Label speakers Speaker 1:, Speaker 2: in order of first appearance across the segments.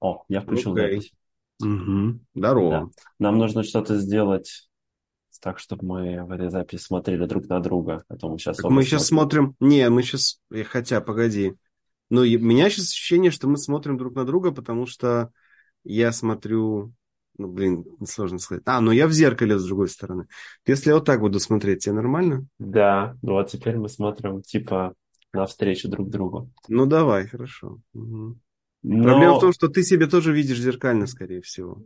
Speaker 1: О, я включил
Speaker 2: Окей.
Speaker 1: запись.
Speaker 2: Угу.
Speaker 1: Да.
Speaker 2: Здорово.
Speaker 1: Нам нужно что-то сделать так, чтобы мы в этой записи смотрели друг на друга. А то мы сейчас
Speaker 2: Так мы сейчас
Speaker 1: смотрим.
Speaker 2: смотрим... Не, мы сейчас... э, Хотя, погоди. Ну, и- у меня сейчас ощущение, что мы смотрим друг на друга, потому что я смотрю... Ну, блин, сложно сказать. А, ну я в зеркале с другой стороны. Если я вот так буду смотреть, тебе нормально?
Speaker 1: Да, ну вот теперь мы смотрим типа навстречу друг другу.
Speaker 2: Ну, давай, хорошо. Мгм.
Speaker 1: Но
Speaker 2: Проблема в том, что ты себе тоже видишь зеркально, скорее всего.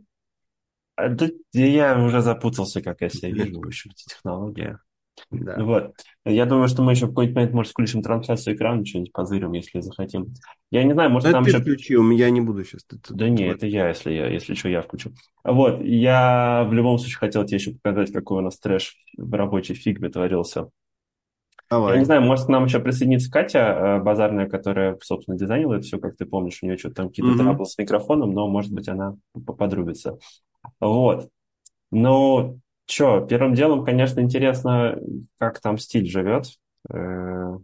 Speaker 1: а, да, я уже запутался, как я себя вижу, в общем, эти технологии.
Speaker 2: Да.
Speaker 1: Вот. Я думаю, что мы еще в какой-то момент, может, включим трансляцию экрана, что-нибудь позырим, если захотим. Я не знаю, может,
Speaker 2: Ну,
Speaker 1: нам
Speaker 2: ты
Speaker 1: еще...
Speaker 2: включи, у меня не буду сейчас. Ты- ты-
Speaker 1: Да не,
Speaker 2: твой.
Speaker 1: это я, если я, если что, я включу. Вот, я в любом случае хотел тебе еще показать, какой у нас трэш в рабочей фигме творился. Я
Speaker 2: Давай.
Speaker 1: не знаю, может, к нам еще присоединится Катя э, Базарная, которая, собственно, дизайнила это все, как ты помнишь, у нее что-то там какие-то
Speaker 2: Мгм.
Speaker 1: траблы с микрофоном, но, может быть, она подрубится. Вот. Ну, что, первым делом, конечно, интересно, как там стиль живет. Э,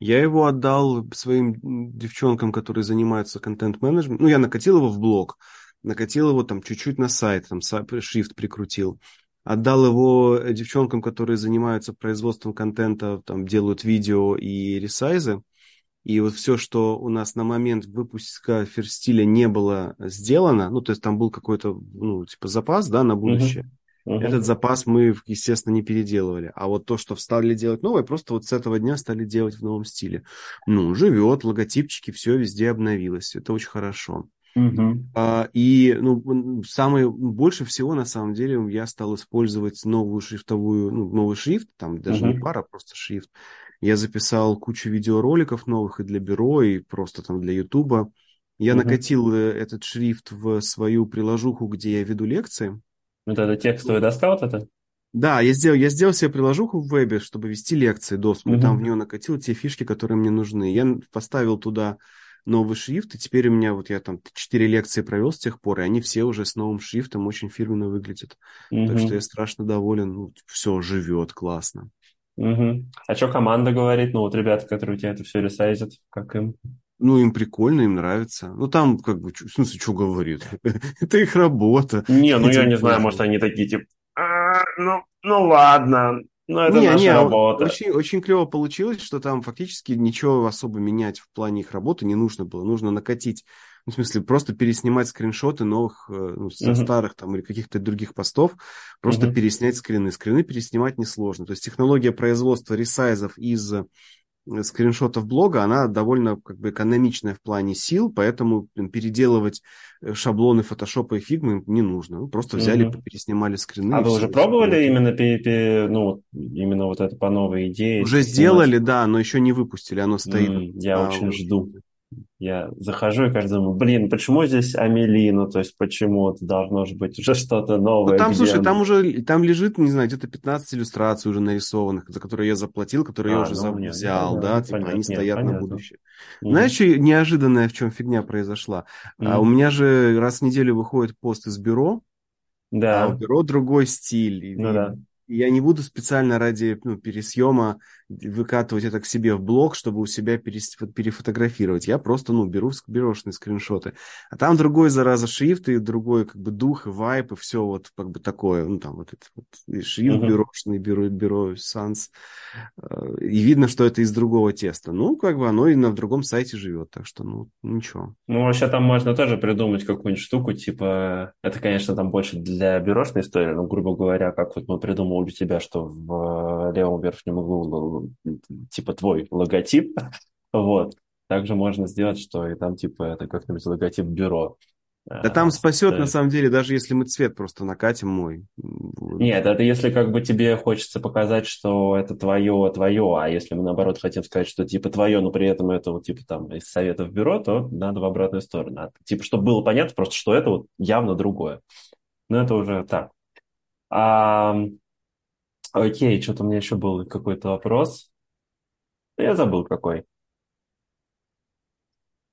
Speaker 2: Я его отдал своим девчонкам, которые занимаются контент-менеджментом. Ну, я накатил его в блог, накатил его там чуть-чуть на сайт, там шрифт прикрутил. Отдал его девчонкам, которые занимаются производством контента, там делают видео и ресайзы. И вот все, что у нас на момент выпуска ферстиля не было сделано, ну, то есть там был какой-то, ну, типа запас, да, на будущее.
Speaker 1: мгм.
Speaker 2: Этот запас мы, естественно, не переделывали. А вот то, что стали делать новое, просто вот с этого дня стали делать в новом стиле. Ну, живет, логотипчики, все везде обновилось. Это очень хорошо. А, И ну, самое больше всего, на самом деле, я стал использовать новую шрифтовую, ну, новый шрифт, там даже не
Speaker 1: Мгм.
Speaker 2: пара, просто шрифт. Я записал кучу видеороликов новых и для бюро, и просто там для Ютуба. Я
Speaker 1: Мгм.
Speaker 2: накатил э, этот шрифт в свою приложуху, где я веду лекции.
Speaker 1: Вот это текстовый достал вот это?
Speaker 2: Да, я сделал, я сделал себе приложуху в вебе, чтобы вести лекции, доску, и там в нее накатил те фишки, которые мне нужны. Я поставил туда новый шрифт, и теперь у меня, вот я там четыре лекции провел с тех пор, и они все уже с новым шрифтом очень фирменно выглядят. Так что я страшно доволен, ну, все живет, классно.
Speaker 1: Мгм. А что команда говорит? Ну, вот ребята, которые у тебя это все ресайзят, как им?
Speaker 2: Ну, им прикольно, им нравится. Ну, там, как бы, в смысле, что говорит? Это их работа.
Speaker 1: Не, ну я
Speaker 2: Этим
Speaker 1: не знаю, может, они такие, типа, «А, ну, ну ладно, ну это
Speaker 2: Не,
Speaker 1: наша
Speaker 2: не,
Speaker 1: работа.
Speaker 2: очень, очень клево получилось, что там фактически ничего особо менять в плане их работы не нужно было. Нужно накатить, ну, в смысле, просто переснимать скриншоты новых, э, ну, со
Speaker 1: Мгм.
Speaker 2: старых там или каких-то других постов, просто
Speaker 1: Мгм.
Speaker 2: переснять скрины. Скрины переснимать несложно. То есть технология производства ресайзов из скриншотов блога, она довольно как бы экономичная в плане сил, поэтому переделывать э, шаблоны фотошопа и фигмы не нужно. Ну, просто взяли,
Speaker 1: Мгм.
Speaker 2: переснимали скрины.
Speaker 1: А вы уже пробовали
Speaker 2: всё.
Speaker 1: именно, пе- ну, именно вот это по новой идее?
Speaker 2: Уже
Speaker 1: снимать?
Speaker 2: сделали, да, но еще не выпустили, оно стоит.
Speaker 1: М, Я очень жду. Я захожу и каждый думаю, блин, почему здесь Амели? Ну, то есть, почему это должно же быть уже что-то
Speaker 2: Ну,
Speaker 1: новое?
Speaker 2: там,
Speaker 1: где
Speaker 2: слушай, там уже, там лежит, не знаю, где-то 15 иллюстраций уже нарисованных, за которые я заплатил, которые я
Speaker 1: А,
Speaker 2: уже
Speaker 1: ну,
Speaker 2: за-
Speaker 1: нет, ну,
Speaker 2: взял,
Speaker 1: понятно,
Speaker 2: да, типа
Speaker 1: понятно,
Speaker 2: они
Speaker 1: нет,
Speaker 2: стоят на
Speaker 1: понятно.
Speaker 2: будущее.
Speaker 1: Мгм.
Speaker 2: Знаешь, что неожиданная в чем фигня произошла? А, у меня же раз в неделю выходит пост из бюро, а у
Speaker 1: Да,
Speaker 2: бюро другой стиль. И,
Speaker 1: ну
Speaker 2: и
Speaker 1: да.
Speaker 2: я не буду специально ради ну, пересъема выкатывать это к себе в блог, чтобы у себя перефотографировать. Я просто, ну, беру бюрошные скриншоты. А там другой, зараза, шрифт, и другой, как бы, дух, и вайп, и все вот, как бы, такое. Ну, там вот этот вот и шрифт
Speaker 1: Мгм.
Speaker 2: бюрошный, бюро, бюро Sans. Э, И видно, что это из другого теста. Ну, как бы, оно и на другом сайте живет, так что, ну, ничего.
Speaker 1: Ну, вообще там можно тоже придумать какую-нибудь штуку, типа, это, конечно, там больше для бюрошной истории, но, грубо говоря, как вот мы придумали у тебя, что в э, левом верхнем углу, типа, твой логотип, вот, также можно сделать, что и там, типа, это как-нибудь логотип бюро.
Speaker 2: Да там
Speaker 1: э,
Speaker 2: спасет, на
Speaker 1: стоит.
Speaker 2: самом деле, даже если мы цвет просто накатим мой.
Speaker 1: Нет, это если как бы тебе хочется показать, что это твое, твое, а если мы наоборот хотим сказать, что типа твое, но при этом это вот типа там из советов бюро, то надо в обратную сторону. А, Типа, чтобы было понятно просто, что это вот явно другое. Но это уже так. А, окей, что-то у меня еще был какой-то вопрос. Я забыл какой.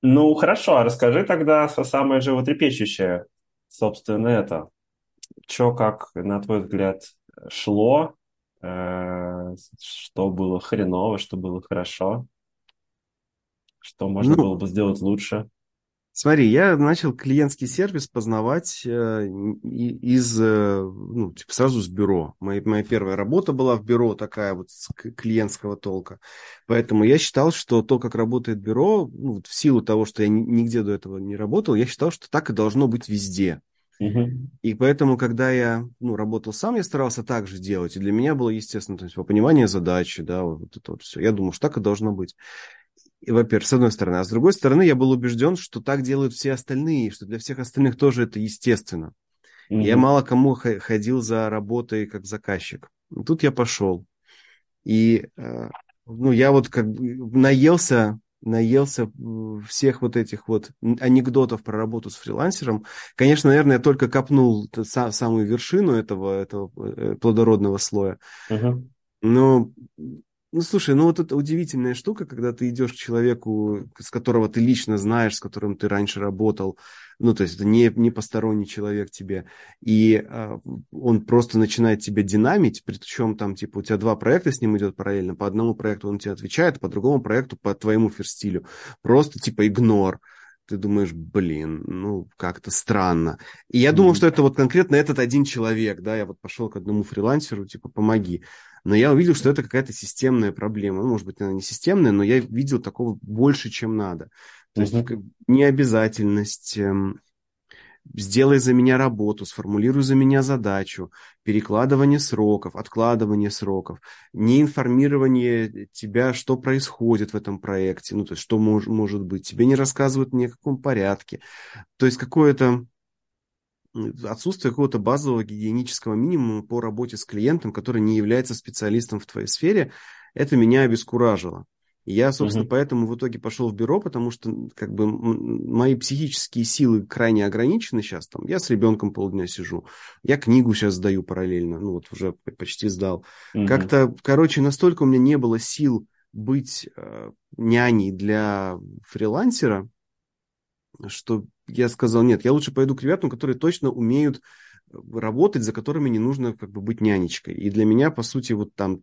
Speaker 1: Ну, хорошо, а расскажи тогда самое животрепещущее, собственно, это. Че, как, на твой взгляд, шло, э, что было хреново, что было хорошо, что можно
Speaker 2: Ну,
Speaker 1: было бы сделать лучше?
Speaker 2: Смотри, я начал клиентский сервис познавать э, из, э, ну, типа сразу с бюро. Моя, моя первая работа была в бюро такая вот с клиентского толка. Поэтому я считал, что то, как работает бюро, ну, в силу того, что я нигде до этого не работал, я считал, что так и должно быть везде. И поэтому, когда я ну, работал сам, я старался так же делать. И для меня было, естественно, то есть, понимание задачи, да, вот это вот все. Я думал, что так и должно быть во-первых, с одной стороны. А с другой стороны, я был убежден, что так делают все остальные, что для всех остальных тоже это естественно. Mm-hmm. Я мало кому ходил за работой как заказчик. Тут я пошел. И э, ну, я вот как бы наелся, наелся всех вот этих вот анекдотов про работу с фрилансером. Конечно, наверное, я только копнул самую вершину этого, этого э, плодородного слоя. Uh-huh. Но ну, слушай, ну вот это удивительная штука, когда ты идешь к человеку, с которого ты лично знаешь, с которым ты раньше работал, ну, то есть это не, не посторонний человек тебе, и а, он просто начинает тебя динамить, причем там, типа, у тебя два проекта с ним идет параллельно, по одному проекту он тебе отвечает, по другому проекту по твоему ферстилю. Просто, типа, игнор ты думаешь, блин, ну, как-то странно. И я mm-hmm. думал, что это вот конкретно этот один человек, да, я вот пошел к одному фрилансеру, типа, помоги но я увидел, что это какая-то системная проблема. Ну, может быть, она не системная, но я видел такого больше, чем надо. То uh-huh. есть необязательность, эм, сделай за меня работу, сформулируй за меня задачу, перекладывание сроков, откладывание сроков, неинформирование тебя, что происходит в этом проекте, ну, то есть что мож, может быть, тебе не рассказывают ни о каком порядке. То есть какое-то отсутствие какого-то базового гигиенического минимума по работе с клиентом, который не является специалистом в твоей сфере, это меня обескуражило. И я, собственно, угу. поэтому в итоге пошел в бюро, потому что как бы мои психические силы крайне ограничены сейчас. Там, я с ребенком полдня сижу, я книгу сейчас сдаю параллельно, ну вот уже почти сдал. Угу. Как-то, короче, настолько у меня не было сил быть э, няней для фрилансера, что я сказал, нет, я лучше пойду к ребятам, которые точно умеют э, работать, за которыми не нужно как бы быть нянечкой. И для меня, по сути, вот там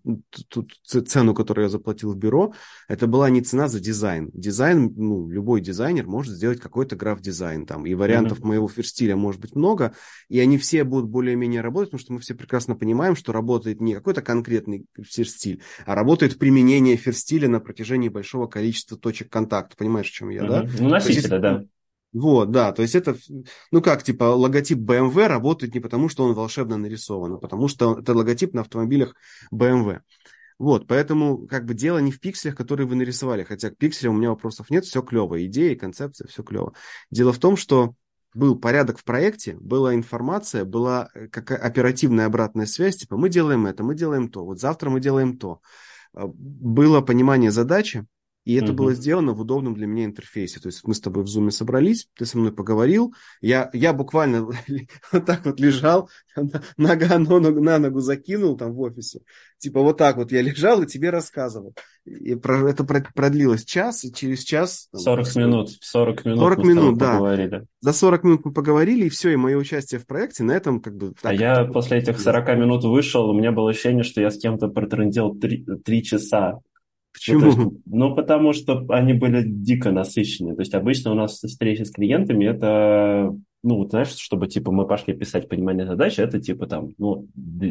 Speaker 2: тут цену, которую я заплатил в бюро, это была не цена за дизайн. Дизайн, ну, любой дизайнер может сделать какой-то граф-дизайн там, и вариантов mm-hmm. моего ферстиля может быть много, и они все будут более-менее работать, потому что мы все прекрасно понимаем, что работает не какой-то конкретный ферстиль, а работает применение ферстиля на протяжении большого количества точек контакта. Понимаешь, в чем я, mm-hmm. да?
Speaker 1: Ну, носителя, да.
Speaker 2: Вот, да, то есть это, ну как, типа, логотип BMW работает не потому, что он волшебно нарисован, а потому что это логотип на автомобилях BMW. Вот, поэтому как бы дело не в пикселях, которые вы нарисовали, хотя к пикселям у меня вопросов нет, все клево, идея, концепция, все клево. Дело в том, что был порядок в проекте, была информация, была э, какая оперативная обратная связь, типа мы делаем это, мы делаем то, вот завтра мы делаем то. А, было понимание задачи, и это mm-hmm. было сделано в удобном для меня интерфейсе. То есть мы с тобой в зуме собрались, ты со мной поговорил, я, я буквально вот так вот лежал, нога на ногу, закинул там в офисе. Типа вот так вот я лежал и тебе рассказывал. И про, это продлилось час, и через час...
Speaker 1: Там, 40 минут. 40 минут
Speaker 2: 40 минут, да. Поговорили. За 40 минут мы поговорили, и все, и мое участие в проекте на этом как бы...
Speaker 1: Так, а я после этих 40 минут вышел, у меня было ощущение, что я с кем-то протрындел 3, 3 часа.
Speaker 2: Почему?
Speaker 1: Ну, есть, ну, потому что они были дико насыщенные. То есть обычно у нас встречи с клиентами это, ну, вот знаешь, чтобы типа мы пошли писать понимание задачи, это типа там, ну,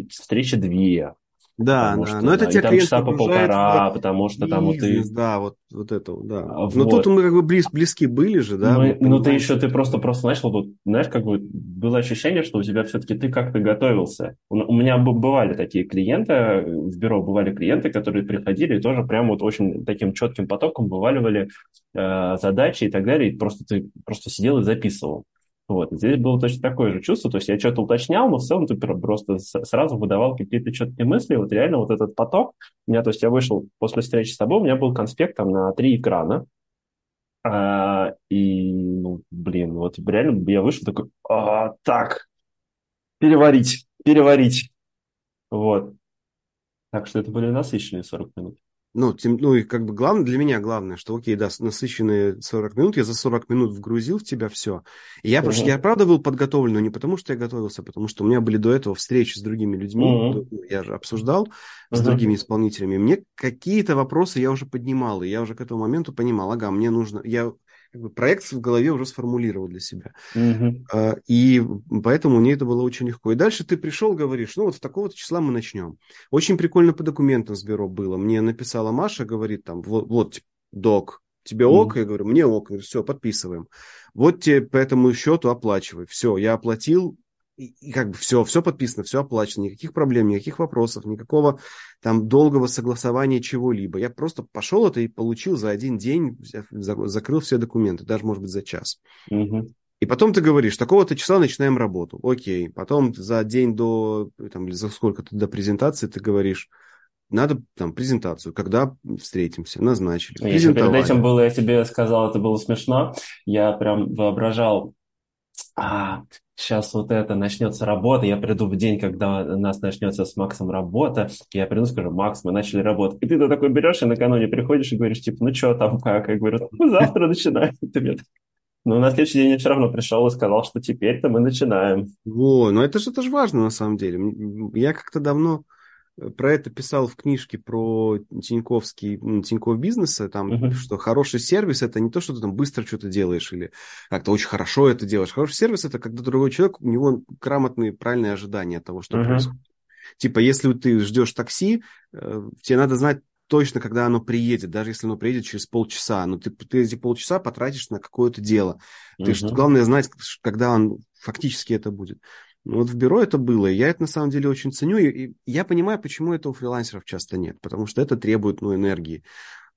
Speaker 1: встреча две,
Speaker 2: да,
Speaker 1: потому
Speaker 2: да.
Speaker 1: Что,
Speaker 2: но это
Speaker 1: да,
Speaker 2: те
Speaker 1: там часа по полтора, потому что там вот ты...
Speaker 2: Да, вот, вот это, да. Вот. Но тут мы как бы близ, близки были же, да?
Speaker 1: Мы, ну, ты еще, ты просто, просто начал тут, знаешь, как бы было ощущение, что у тебя все-таки ты как-то готовился. У, у меня бывали такие клиенты, в бюро бывали клиенты, которые приходили и тоже прям вот очень таким четким потоком вываливали э, задачи и так далее, и просто ты просто сидел и записывал. Вот. Здесь было точно такое же чувство, то есть я что-то уточнял, но в целом ты просто сразу выдавал какие-то четкие мысли, вот реально вот этот поток, у меня, то есть я вышел после встречи с тобой, у меня был конспект там на три экрана, а, и, ну, блин, вот реально я вышел такой, а, так, переварить, переварить, вот. Так что это были насыщенные 40 минут.
Speaker 2: Ну, тем, ну и как бы главное для меня главное, что окей, да, насыщенные 40 минут, я за 40 минут вгрузил в тебя все. И я, uh-huh. я правда был подготовлен, но не потому, что я готовился, а потому что у меня были до этого встречи с другими людьми, uh-huh. я же обсуждал uh-huh. с другими исполнителями. Мне какие-то вопросы я уже поднимал, и я уже к этому моменту понимал, ага, мне нужно, я как бы проект в голове уже сформулировал для себя.
Speaker 1: Угу.
Speaker 2: И поэтому мне это было очень легко. И дальше ты пришел, говоришь, ну вот в такого-то числа мы начнем. Очень прикольно по документам с бюро было. Мне написала Маша, говорит там, вот, вот док, тебе ок? Mm. Я говорю, мне ок. Я говорю, все, подписываем. Вот тебе по этому счету оплачивай. Все, я оплатил, и, и как бы все, все подписано, все оплачено, никаких проблем, никаких вопросов, никакого там долгого согласования чего-либо. Я просто пошел это и получил за один день, закрыл все документы, даже, может быть, за час.
Speaker 1: Угу.
Speaker 2: И потом ты говоришь, такого-то числа начинаем работу. Окей. Потом за день до, там, или за сколько-то до презентации ты говоришь, надо там презентацию, когда встретимся, назначили.
Speaker 1: Если перед этим было, я тебе сказал, это было смешно, я прям воображал, а, сейчас вот это начнется работа, я приду в день, когда у нас начнется с Максом работа, я приду и скажу, Макс, мы начали работать. И ты то такой берешь и накануне приходишь и говоришь, типа, ну что там, как? Я говорю, мы завтра начинаем. Ну, на следующий день я все равно пришел и сказал, что теперь-то мы начинаем.
Speaker 2: Во, ну это же, это же важно на самом деле. Я как-то давно про это писал в книжке про Тиньковский, ну, Тиньков бизнеса, там, uh-huh. что хороший сервис это не то, что ты там быстро что-то делаешь или как-то очень хорошо это делаешь. Хороший сервис это когда другой человек, у него грамотные, правильные ожидания того, что uh-huh. происходит. Типа, если ты ждешь такси, э, тебе надо знать точно, когда оно приедет, даже если оно приедет через полчаса. Но ты, ты эти полчаса потратишь на какое-то дело. Ты, uh-huh. главное знать, когда он фактически это будет. Ну, вот в бюро это было, и я это на самом деле очень ценю, и я понимаю, почему это у фрилансеров часто нет, потому что это требует ну, энергии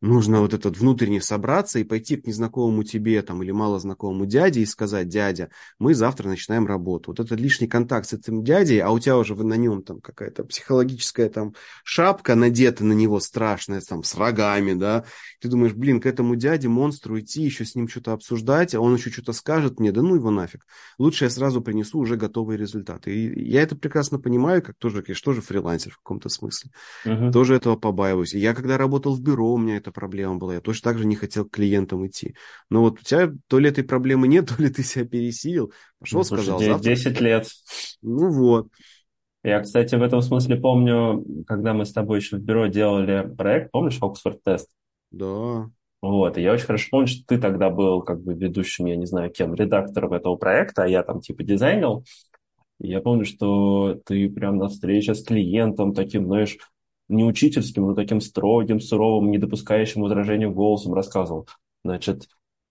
Speaker 2: нужно вот этот внутренне собраться и пойти к незнакомому тебе там или малознакомому дяде и сказать, дядя, мы завтра начинаем работу. Вот этот лишний контакт с этим дядей, а у тебя уже на нем там какая-то психологическая там шапка надета на него страшная, там с рогами, да, ты думаешь, блин, к этому дяде, монстру идти, еще с ним что-то обсуждать, а он еще что-то скажет мне, да ну его нафиг. Лучше я сразу принесу уже готовые результаты. И я это прекрасно понимаю, как тоже, конечно, тоже фрилансер в каком-то смысле. Uh-huh. Тоже этого побаиваюсь. И я когда работал в бюро, у меня это проблема была. Я точно так же не хотел к клиентам идти. Но вот у тебя то ли этой проблемы нет, то ли ты себя пересилил. Пошел, ну, сказал,
Speaker 1: слушай, завтра... 10 лет.
Speaker 2: Ну вот.
Speaker 1: Я, кстати, в этом смысле помню, когда мы с тобой еще в бюро делали проект, помнишь, Оксфорд тест?
Speaker 2: Да.
Speaker 1: Вот, и я очень хорошо помню, что ты тогда был как бы ведущим, я не знаю кем, редактором этого проекта, а я там типа дизайнил. И я помню, что ты прям на встрече с клиентом таким, знаешь, не учительским, но таким строгим, суровым, не допускающим возражений голосом рассказывал. Значит,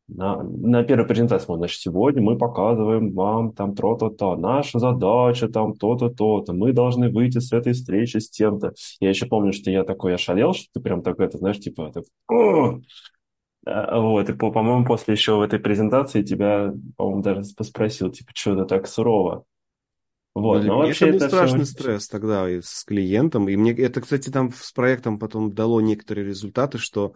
Speaker 1: на, на первой презентации, значит, сегодня мы показываем вам там то-то-то, наша задача там то-то, то-то, мы должны выйти с этой встречи с тем-то. Я еще помню, что я такой ошалел, что ты прям так это, знаешь, типа, так, а, вот, и, по-моему, после еще в этой презентации тебя, по-моему, даже спросил, типа, что это так сурово?
Speaker 2: Вот, но вообще это был это страшный все... стресс тогда с клиентом. И мне это, кстати, там с проектом потом дало некоторые результаты, что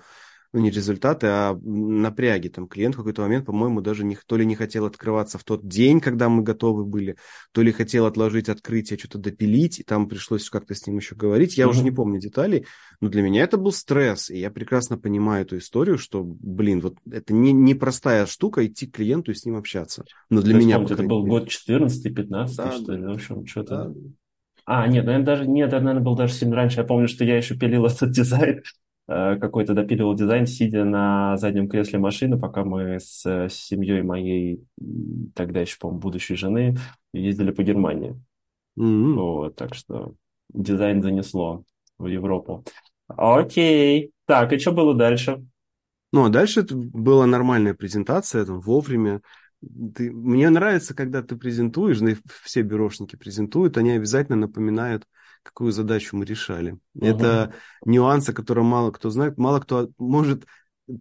Speaker 2: ну, не результаты, а напряги. Там клиент в какой-то момент, по-моему, даже не, то ли не хотел открываться в тот день, когда мы готовы были, то ли хотел отложить открытие, что-то допилить, и там пришлось как-то с ним еще говорить. Я mm-hmm. уже не помню деталей, но для меня это был стресс, и я прекрасно понимаю эту историю, что, блин, вот это не, не простая штука идти к клиенту и с ним общаться. Но для
Speaker 1: То
Speaker 2: меня...
Speaker 1: Помните, это был год 14-15, да, что ли, в общем, что-то... Да. А, нет, наверное, даже, нет, это, наверное, был даже сильно раньше. Я помню, что я еще пилил этот дизайн какой-то допиливал дизайн, сидя на заднем кресле машины, пока мы с, с семьей моей, тогда еще, по-моему, будущей жены, ездили по Германии.
Speaker 2: Mm-hmm.
Speaker 1: Вот, так что дизайн занесло в Европу. Окей. Так, и что было дальше?
Speaker 2: Ну, а дальше это была нормальная презентация, там, вовремя. Ты, мне нравится, когда ты презентуешь, да и все бюрошники презентуют, они обязательно напоминают какую задачу мы решали. Угу. Это нюансы, которые мало кто знает, мало кто может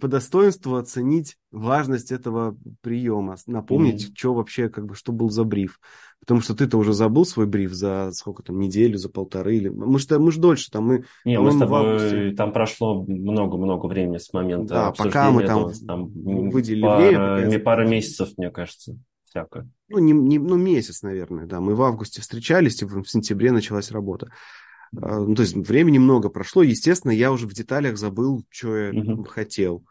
Speaker 2: по достоинству оценить важность этого приема, напомнить, mm что вообще, как бы, что был за бриф. Потому что ты-то уже забыл свой бриф за сколько там, неделю, за полторы, или... Мы же, мы же дольше, там мы...
Speaker 1: Не, мы с тобой, там прошло много-много времени с момента
Speaker 2: Да, пока мы там,
Speaker 1: там
Speaker 2: выделили
Speaker 1: пара, время. Такая... Пара месяцев, мне кажется всякое.
Speaker 2: Ну, не, не, ну, месяц, наверное, да. Мы в августе встречались, и в сентябре началась работа. А, ну, то есть времени много прошло. Естественно, я уже в деталях забыл, что я угу. хотел.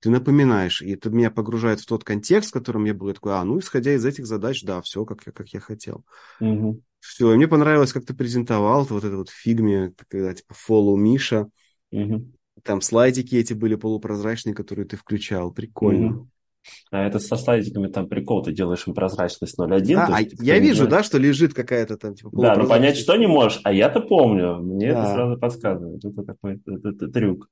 Speaker 2: Ты напоминаешь, и это меня погружает в тот контекст, в котором я был. Я такой, а, ну, исходя из этих задач, да, все, как я, как я хотел.
Speaker 1: Угу.
Speaker 2: Все, и мне понравилось, как ты презентовал вот это вот в фигме, когда, типа, follow Миша.
Speaker 1: Угу.
Speaker 2: Там слайдики эти были полупрозрачные, которые ты включал. Прикольно.
Speaker 1: Угу. А это со слайдиками там прикол, ты делаешь им прозрачность 0.1.
Speaker 2: Да, а я вижу,
Speaker 1: не...
Speaker 2: да, что лежит какая-то там типа
Speaker 1: Да, но понять что не можешь, а я-то помню, мне
Speaker 2: Да.
Speaker 1: это сразу подсказывает. Это такой это, это трюк.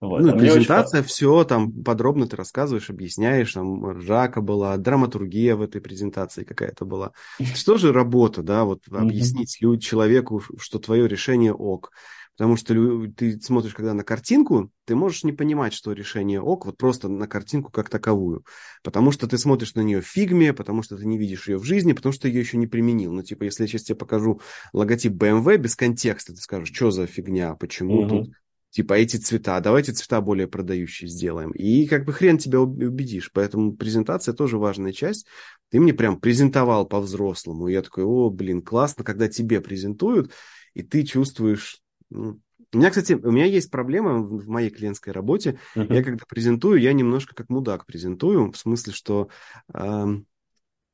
Speaker 1: Вот.
Speaker 2: Ну,
Speaker 1: А мне очень
Speaker 2: презентация, все, там подробно ты рассказываешь, объясняешь, там ржака была, драматургия в этой презентации какая-то была. Что же работа, да, вот объяснить лю- человеку, что твое решение ок. Потому что ты смотришь, когда на картинку, ты можешь не понимать, что решение ок, вот просто на картинку как таковую. Потому что ты смотришь на нее в фигме, потому что ты не видишь ее в жизни, потому что ты ее еще не применил. Ну, типа, если я сейчас тебе покажу логотип BMW без контекста, ты скажешь, что за фигня, почему
Speaker 1: Мгм.
Speaker 2: тут Типа эти цвета, давайте цвета более продающие сделаем. И как бы хрен тебя уб- убедишь. Поэтому презентация тоже важная часть. Ты мне прям презентовал по-взрослому. И я такой, о, блин, классно, когда тебе презентуют, и ты чувствуешь... У меня, кстати, у меня есть проблема в моей клиентской работе.
Speaker 1: Мгм.
Speaker 2: Я когда презентую, я немножко как мудак презентую, в смысле, что эм,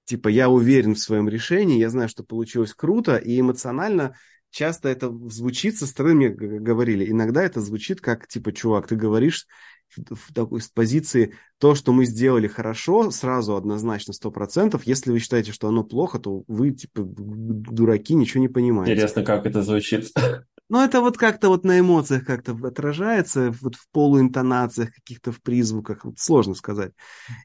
Speaker 2: типа я уверен в своем решении, я знаю, что получилось круто, и эмоционально часто это звучит со стороны, мне говорили, иногда это звучит как, типа, чувак, ты говоришь в, в такой с позиции, то, что мы сделали хорошо, сразу однозначно 100%, если вы считаете, что оно плохо, то вы, типа, дураки, ничего не понимаете.
Speaker 1: Интересно, как это звучит.
Speaker 2: Ну, это вот как-то вот на эмоциях как-то отражается, вот в полуинтонациях, каких-то в призвуках, вот сложно сказать.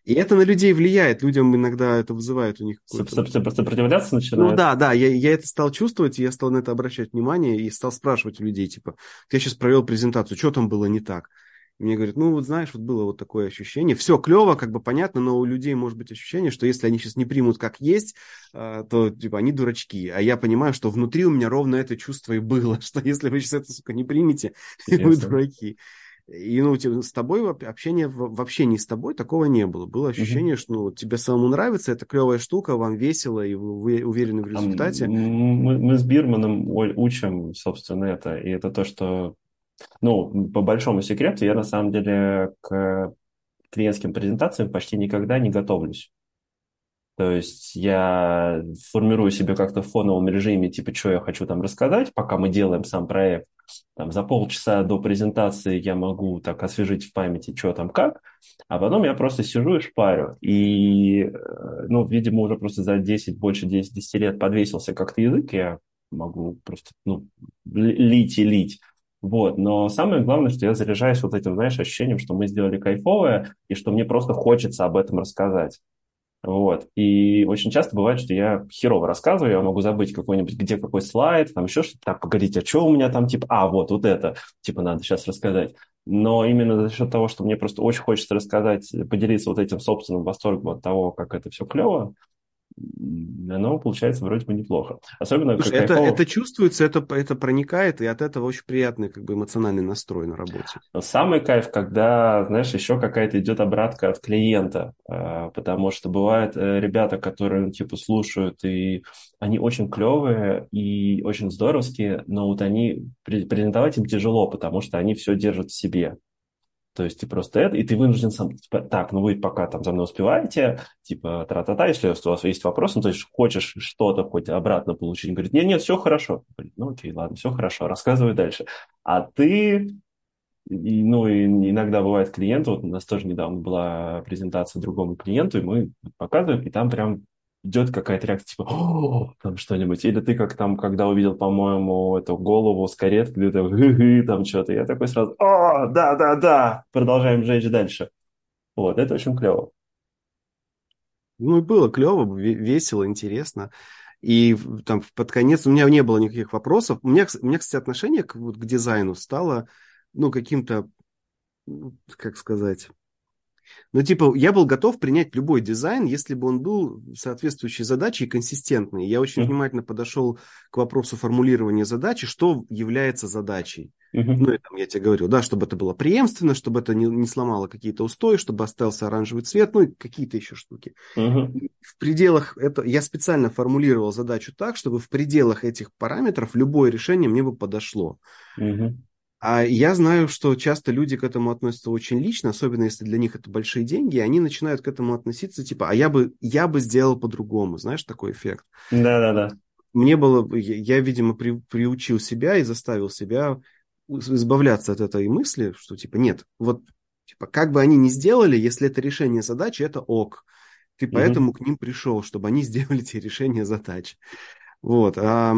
Speaker 2: И это на людей влияет, людям иногда это вызывает у них
Speaker 1: сопротивляться
Speaker 2: Ну
Speaker 1: начинает.
Speaker 2: да, да, я, я это стал чувствовать, я стал на это обращать внимание, и стал спрашивать у людей, типа, я сейчас провел презентацию, что там было не так? Мне говорят, ну вот знаешь, вот было вот такое ощущение, все клево, как бы понятно, но у людей может быть ощущение, что если они сейчас не примут как есть, а, то типа они дурачки, а я понимаю, что внутри у меня ровно это чувство и было, что если вы сейчас это, сука, не примете, вы дураки. И ну, типа, с тобой общение в общении с тобой такого не было. Было ощущение, что ну, тебе самому нравится, это клевая штука, вам весело, и вы уверены в результате.
Speaker 1: Мы, мы с Бирманом учим, собственно, это. И это то, что, ну, по большому секрету, я на самом деле к клиентским презентациям почти никогда не готовлюсь. То есть я формирую себе как-то в фоновом режиме, типа, что я хочу там рассказать, пока мы делаем сам проект. Там, за полчаса до презентации я могу так освежить в памяти, что там как, а потом я просто сижу и шпарю. И, э, ну, видимо, уже просто за 10, больше 10, 10 лет подвесился как-то язык, я могу просто, ну, ли- лить и лить. Вот, но самое главное, что я заряжаюсь вот этим, знаешь, ощущением, что мы сделали кайфовое, и что мне просто хочется об этом рассказать. Вот. И очень часто бывает, что я херово рассказываю, я могу забыть какой-нибудь, где какой слайд, там еще что-то. Так, погодите, а что у меня там, типа, а, вот, вот это, типа, надо сейчас рассказать. Но именно за счет того, что мне просто очень хочется рассказать, поделиться вот этим собственным восторгом от того, как это все клево, оно получается вроде бы неплохо. Особенно
Speaker 2: Слушай,
Speaker 1: как
Speaker 2: это,
Speaker 1: кайфово-
Speaker 2: это чувствуется, это, это проникает, и от этого очень приятный как бы эмоциональный настрой на работе.
Speaker 1: Но самый кайф, когда, знаешь, еще какая-то идет обратка от клиента, а, потому что бывают э, ребята, которые, ну, типа, слушают, и они очень клевые и очень здоровские, но вот они, пре- презентовать им тяжело, потому что они все держат в себе. То есть ты просто это, и ты вынужден сам, типа, так, ну вы пока там за мной успеваете, типа, тра-та-та, если у вас есть вопросы, ну, то есть хочешь что-то хоть обратно получить, говорит, нет, нет, все хорошо. Говорит, ну окей, ладно, все хорошо, рассказывай дальше. А ты и, ну, и иногда бывает клиент, вот у нас тоже недавно была презентация другому клиенту, и мы показываем, и там прям идет какая-то реакция, типа, там что-нибудь. Или ты как там, когда увидел, по-моему, эту голову с кареткой, где-то «Гы-гы», там что-то, я такой сразу, о, да-да-да, продолжаем жечь дальше. Вот, это очень клево.
Speaker 2: Ну и было клево, ве- весело, интересно. И там под конец у меня не было никаких вопросов. У меня, у меня кстати, отношение к, вот, к дизайну стало, ну, каким-то, как сказать... Ну, типа, я был готов принять любой дизайн, если бы он был соответствующей задачей и консистентный. Я очень
Speaker 1: Мгм.
Speaker 2: внимательно подошел к вопросу формулирования задачи, что является задачей.
Speaker 1: Мгм.
Speaker 2: Ну, и там я тебе говорил, да, чтобы это было преемственно, чтобы это не, не сломало какие-то устои, чтобы остался оранжевый цвет, ну и какие-то еще штуки.
Speaker 1: Мгм.
Speaker 2: В пределах это я специально формулировал задачу так, чтобы в пределах этих параметров любое решение мне бы подошло.
Speaker 1: Мгм.
Speaker 2: А я знаю, что часто люди к этому относятся очень лично, особенно если для них это большие деньги, и они начинают к этому относиться типа, а я бы, я бы сделал по-другому, знаешь, такой эффект.
Speaker 1: Да-да-да.
Speaker 2: Мне было, я, видимо, при- приучил себя и заставил себя избавляться от этой мысли, что типа нет, вот Типа, как бы они ни сделали, если это решение задачи, это ок. Ты поэтому mm-hmm. к ним пришел, чтобы они сделали те решения задач. Вот, а,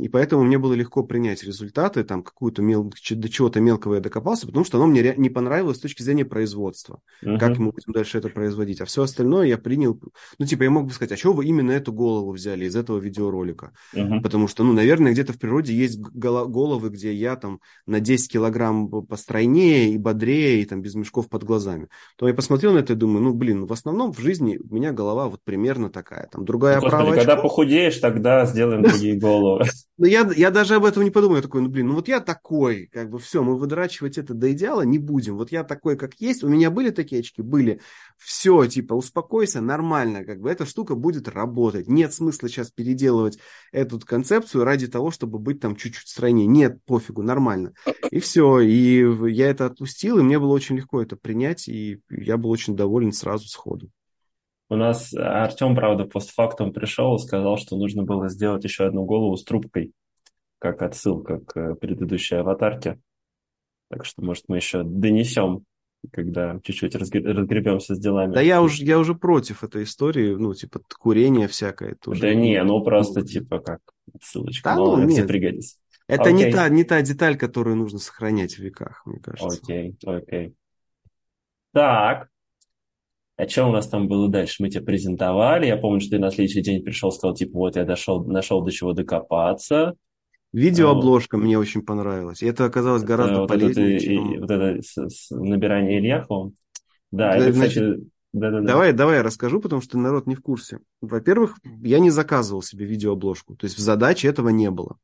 Speaker 2: и поэтому мне было легко принять результаты, там какую-то мел... до чего-то мелкого я докопался, потому что оно мне не понравилось с точки зрения производства, uh-huh. как мы будем дальше это производить. А все остальное я принял, ну, типа, я мог бы сказать, а чего вы именно эту голову взяли из этого видеоролика? Uh-huh. Потому что, ну, наверное, где-то в природе есть головы, где я там на 10 килограмм постройнее и бодрее, и там без мешков под глазами. То я посмотрел на это и думаю, ну, блин, в основном в жизни у меня голова вот примерно такая, там другая
Speaker 1: Господи, права когда похудеешь, тогда сделай сделаем другие головы.
Speaker 2: Ну, я, я даже об этом не подумал. Я такой, ну, блин, ну вот я такой, как бы все, мы выдрачивать это до идеала не будем. Вот я такой, как есть. У меня были такие очки? Были. Все, типа, успокойся, нормально, как бы эта штука будет работать. Нет смысла сейчас переделывать эту концепцию ради того, чтобы быть там чуть-чуть стройнее. Нет, пофигу, нормально. И все, и я это отпустил, и мне было очень легко это принять, и я был очень доволен сразу сходу.
Speaker 1: У нас Артем, правда, постфактум пришел и сказал, что нужно было сделать еще одну голову с трубкой, как отсылка к предыдущей аватарке. Так что, может, мы еще донесем, когда чуть-чуть разгребемся с делами.
Speaker 2: Да я уже, я уже против этой истории, ну, типа, курение всякое. Это уже...
Speaker 1: Да не, ну, просто, типа, как ссылочка. Да, ну, нет. пригодится.
Speaker 2: Это не та, не та деталь, которую нужно сохранять в веках, мне кажется.
Speaker 1: Окей, окей. Так, о чем у нас там было дальше? Мы тебя презентовали. Я помню, что ты на следующий день пришел, сказал, типа, вот я дошел, нашел до чего докопаться.
Speaker 2: Видеообложка вот. мне очень понравилась. И это оказалось гораздо вот полезнее,
Speaker 1: это, чем... И, вот это с, с набирание Ильяхова. Да, да это,
Speaker 2: значит, кстати... Да, да, да. Давай, давай я расскажу, потому что народ не в курсе. Во-первых, я не заказывал себе видеообложку. То есть в задаче этого не было.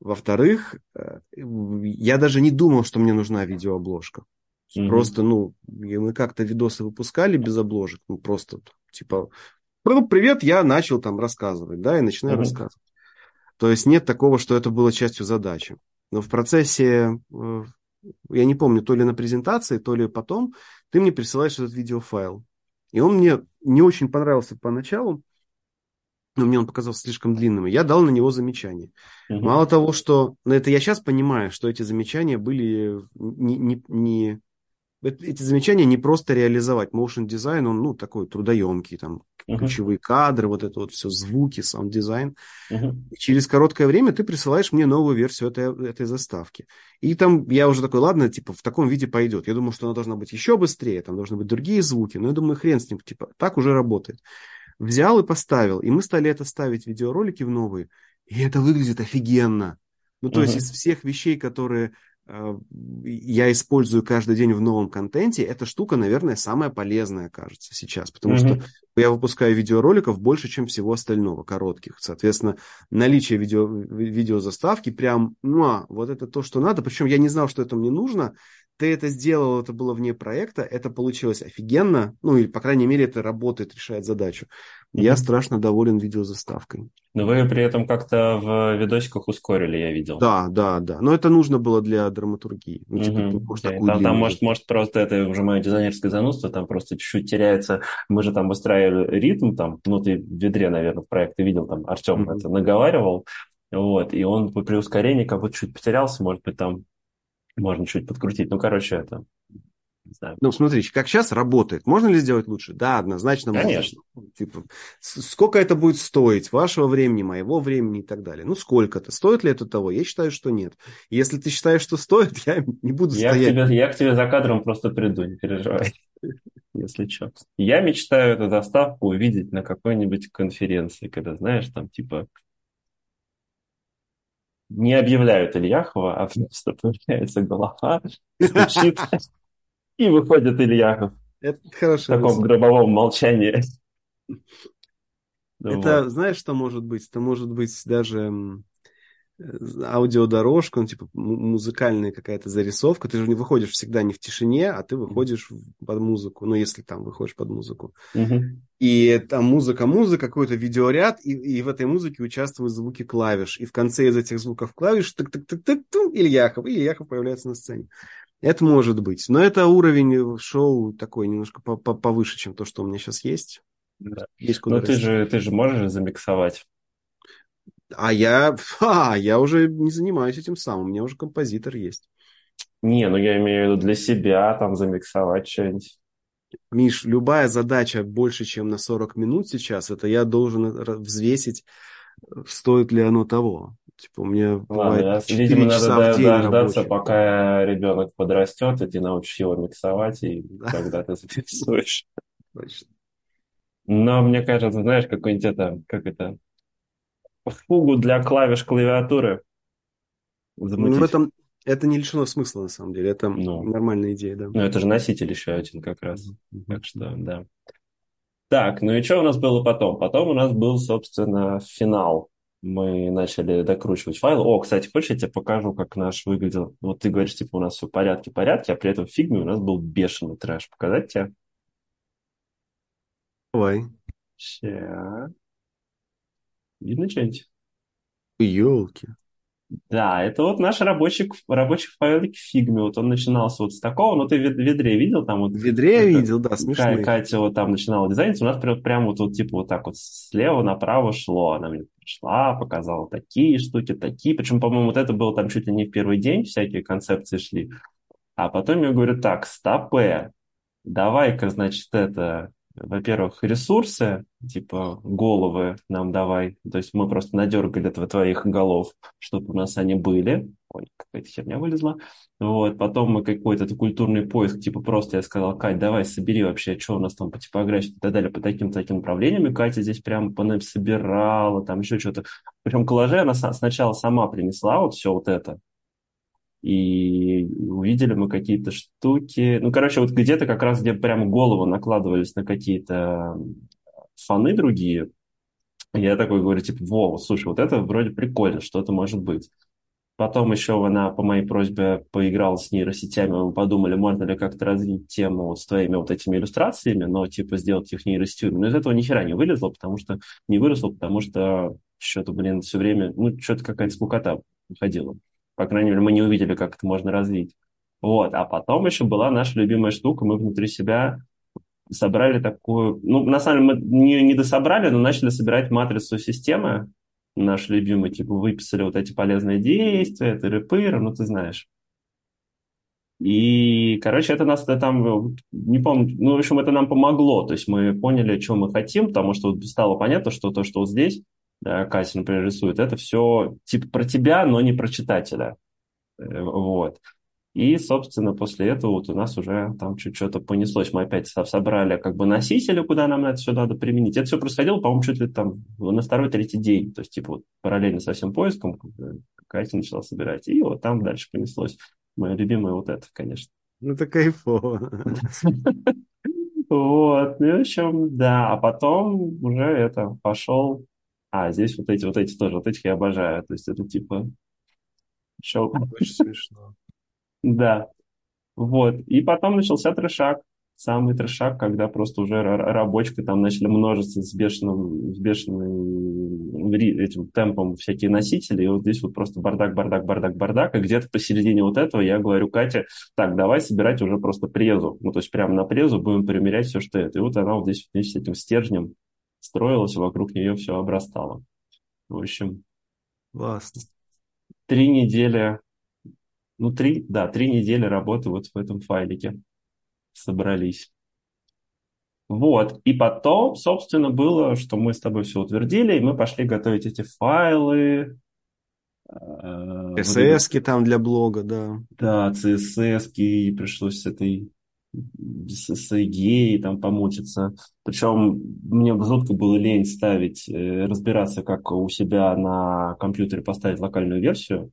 Speaker 2: Во-вторых, э, я даже не думал, что мне нужна видеообложка. Mm-hmm. Просто, ну, мы как-то видосы выпускали без обложек, ну, просто, типа, ну, привет, я начал там рассказывать, да, и начинаю mm-hmm. рассказывать. То есть нет такого, что это было частью задачи. Но в процессе, э, я не помню, то ли на презентации, то ли потом, ты мне присылаешь этот видеофайл. И он мне не очень понравился поначалу, но мне он показался слишком длинным, и я дал на него замечание. Uh-huh. Мало того, что... Но это я сейчас понимаю, что эти замечания были не, не, не эти замечания не просто реализовать. Motion дизайн, он, ну, такой трудоемкий, там, uh-huh. ключевые кадры, вот это вот все, звуки, сам дизайн. Uh-huh. И через короткое время ты присылаешь мне новую версию этой, этой заставки. И там я уже такой, ладно, типа, в таком виде пойдет. Я думаю, что она должна быть еще быстрее, там должны быть другие звуки. Но я думаю, хрен с ним, типа, так уже работает. Взял и поставил. И мы стали это ставить видеоролики в новые. И это выглядит офигенно. Ну, то uh-huh. есть из всех вещей, которые я использую каждый день в новом контенте, эта штука, наверное, самая полезная, кажется, сейчас, потому mm-hmm. что я выпускаю видеороликов больше, чем всего остального, коротких. Соответственно, наличие видео, видеозаставки прям, ну, вот это то, что надо. Причем я не знал, что это мне нужно, ты это сделал, это было вне проекта, это получилось офигенно, ну или, по крайней мере, это работает, решает задачу. Mm-hmm. Я страшно доволен видеозаставкой.
Speaker 1: Но вы при этом как-то в видосиках ускорили, я видел.
Speaker 2: Да, да, да. Но это нужно было для драматургии. Ну, типа, mm-hmm.
Speaker 1: может, okay. Там, там может, может, просто это уже мое дизайнерское занудство, там просто чуть-чуть теряется. Мы же там выстраивали ритм, там, ну, ты в ведре, наверное, в проекте видел, там Артем mm-hmm. это наговаривал, вот, и он при ускорении как будто чуть потерялся, может быть, там можно чуть подкрутить. Ну, короче, это...
Speaker 2: Знаю. Ну, смотри, как сейчас работает. Можно ли сделать лучше? Да, однозначно
Speaker 1: Конечно.
Speaker 2: можно. Типа, сколько это будет стоить? Вашего времени, моего времени и так далее. Ну, сколько-то. Стоит ли это того? Я считаю, что нет. Если ты считаешь, что стоит, я не буду
Speaker 1: я
Speaker 2: стоять.
Speaker 1: К тебе, я к тебе за кадром просто приду, не переживай. Если что. Я мечтаю эту доставку увидеть на какой-нибудь конференции, когда, знаешь, там типа не объявляют Ильяхова, а просто появляется голова, стучит, и выходит Ильяхов.
Speaker 2: Это хорошо.
Speaker 1: В таком гробовом молчании.
Speaker 2: Это, знаешь, что может быть? Это может быть даже аудиодорожка, ну, типа музыкальная какая-то зарисовка. Ты же не выходишь всегда не в тишине, а ты выходишь под музыку. Ну, если там выходишь под музыку. И там музыка-музыка, какой-то видеоряд, и, и в этой музыке участвуют звуки клавиш. И в конце из этих звуков клавиш тык тык тык тык тык Ильяхов, и Ильяхов появляется на сцене. Это может быть. Но это уровень шоу такой немножко повыше, чем то, что у меня сейчас есть.
Speaker 1: Да. Есть куда Но ты же, ты же можешь замиксовать
Speaker 2: а я, а, я уже не занимаюсь этим самым, у меня уже композитор есть.
Speaker 1: Не, ну я имею в виду для себя, там, замиксовать что-нибудь.
Speaker 2: Миш, любая задача больше, чем на 40 минут сейчас, это я должен взвесить, стоит ли оно того. Типа меня
Speaker 1: Ладно,
Speaker 2: бывает
Speaker 1: я,
Speaker 2: 4
Speaker 1: видимо,
Speaker 2: часа
Speaker 1: надо
Speaker 2: в день
Speaker 1: дождаться,
Speaker 2: рабочих.
Speaker 1: пока ребенок подрастет, и ты научишь его миксовать, и
Speaker 2: Да,
Speaker 1: тогда ты записываешь.
Speaker 2: точно.
Speaker 1: Но мне кажется, знаешь, какой-нибудь это, как это, фугу для клавиш клавиатуры
Speaker 2: Ну, в
Speaker 1: замутить.
Speaker 2: этом это не лишено смысла, на самом деле. Это
Speaker 1: Ну,
Speaker 2: нормальная идея, да.
Speaker 1: ну, это же носитель еще один как раз.
Speaker 2: Мгм.
Speaker 1: Так что, да. Так, ну и что у нас было потом? Потом у нас был, собственно, финал. Мы начали докручивать файл. О, кстати, хочешь, я тебе покажу, как наш выглядел? Вот ты говоришь, типа, у нас все в порядке, порядке, а при этом в фигме у нас был бешеный трэш. Показать тебе?
Speaker 2: Давай.
Speaker 1: Ща. Видно что-нибудь?
Speaker 2: Елки.
Speaker 1: Да, это вот наш рабочий, рабочий файлик в фигме. Вот он начинался вот с такого, ну ты в ведре видел, там вот
Speaker 2: В ведре я
Speaker 1: это,
Speaker 2: видел, да, смешные.
Speaker 1: Катя вот там начинала дизайнить, у нас прям, прям вот, вот типа вот так вот слева направо шло. Она мне пришла, показала такие штуки, такие. Причем, по-моему, вот это было там чуть ли не в первый день, всякие концепции шли. А потом я говорю, так, стопэ, давай-ка, значит, это, во-первых, ресурсы, типа головы нам давай. То есть мы просто надергали этого твоих голов, чтобы у нас они были. Ой, какая-то херня вылезла. Вот, потом мы какой-то культурный поиск, типа просто я сказал, Кать, давай собери вообще, что у нас там по типографии и так далее, по таким-таким направлениям. И Катя здесь прям по собирала, там еще что-то. Причем коллажи она сначала сама принесла вот все вот это и увидели мы какие-то штуки. Ну, короче, вот где-то как раз, где прямо голову накладывались на какие-то фоны другие, я такой говорю, типа, Вова, слушай, вот это вроде прикольно, что-то может быть. Потом еще она по моей просьбе поиграла с нейросетями, мы подумали, можно ли как-то развить тему вот с твоими вот этими иллюстрациями, но типа сделать их нейросетями. Но из этого ни хера не вылезло, потому что не выросло, потому что что-то, блин, все время, ну, что-то какая-то скукота выходила. По крайней мере, мы не увидели, как это можно развить. Вот, а потом еще была наша любимая штука, мы внутри себя собрали такую, ну, на самом деле мы не, не дособрали, но начали собирать матрицу системы, наш любимый, типа, выписали вот эти полезные действия, тыры-пыры, ну, ты знаешь. И, короче, это нас это там, не помню, ну, в общем, это нам помогло, то есть мы поняли, что мы хотим, потому что стало понятно, что то, что вот здесь, да, Катя, например, рисует, это все типа про тебя, но не про читателя. Э, Вот. И, собственно, после этого вот у нас уже там чуть что-то понеслось. Мы опять со- собрали как бы носители, куда нам это все надо применить. Это все происходило, по-моему, чуть ли там на второй-третий день. То есть, типа, вот параллельно со всем поиском Катя начала собирать. И вот там дальше понеслось. Мое любимое вот это, конечно.
Speaker 2: Ну, это кайфово.
Speaker 1: Вот, ну, в общем, да. А потом уже это пошел. А, здесь вот эти, вот эти тоже, вот этих я обожаю. То есть это типа шоу.
Speaker 2: Очень смешно.
Speaker 1: Да. Вот. И потом начался трешак. Самый трешак, когда просто уже ра- рабочка там начали множиться с бешеным, с бешеным этим темпом всякие носители. И вот здесь вот просто бардак, бардак, бардак, бардак. И где-то посередине вот этого я говорю Кате, так, давай собирать уже просто презу. Ну, то есть прямо на презу будем примерять все, что это. И вот она вот здесь вместе с этим стержнем строилась, и вокруг нее все обрастало. В общем,
Speaker 2: Классно.
Speaker 1: три недели, ну, три, да, три недели работы вот в этом файлике собрались. Вот. И потом, собственно, было, что мы с тобой все утвердили, и мы пошли готовить эти файлы. э,
Speaker 2: CSS-ки там для блога, да.
Speaker 1: да, CSS, и пришлось с этой с, с EGA там помучиться. Причем мне жутко было лень ставить, э, разбираться, как у себя на компьютере поставить локальную версию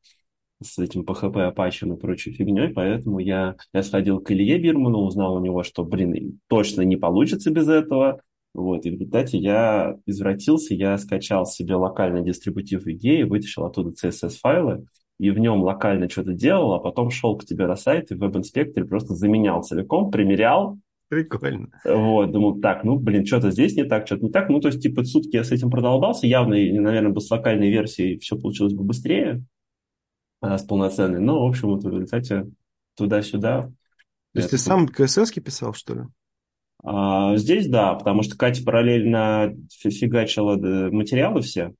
Speaker 1: с этим PHP, Apache и прочей фигней, поэтому я, я сходил к Илье Бирману, узнал у него, что, блин, точно не получится без этого. Вот, и в результате я извратился, я скачал себе локальный дистрибутив идеи, вытащил оттуда CSS-файлы, и в нем локально что-то делал, а потом шел к тебе на сайт и в веб-инспекторе просто заменял целиком, примерял,
Speaker 2: Прикольно.
Speaker 1: вот, думал, так, ну, блин, что-то здесь не так, что-то не так. Ну, то есть, типа, сутки я с этим продолбался. Явно, наверное, бы с локальной версией все получилось бы быстрее, а, с полноценной. Но, в общем, вот в результате туда-сюда.
Speaker 2: То есть ты сам CSS-ки писал, что ли?
Speaker 1: А, здесь, да, потому что Катя параллельно фи- фигачила э, материалы все.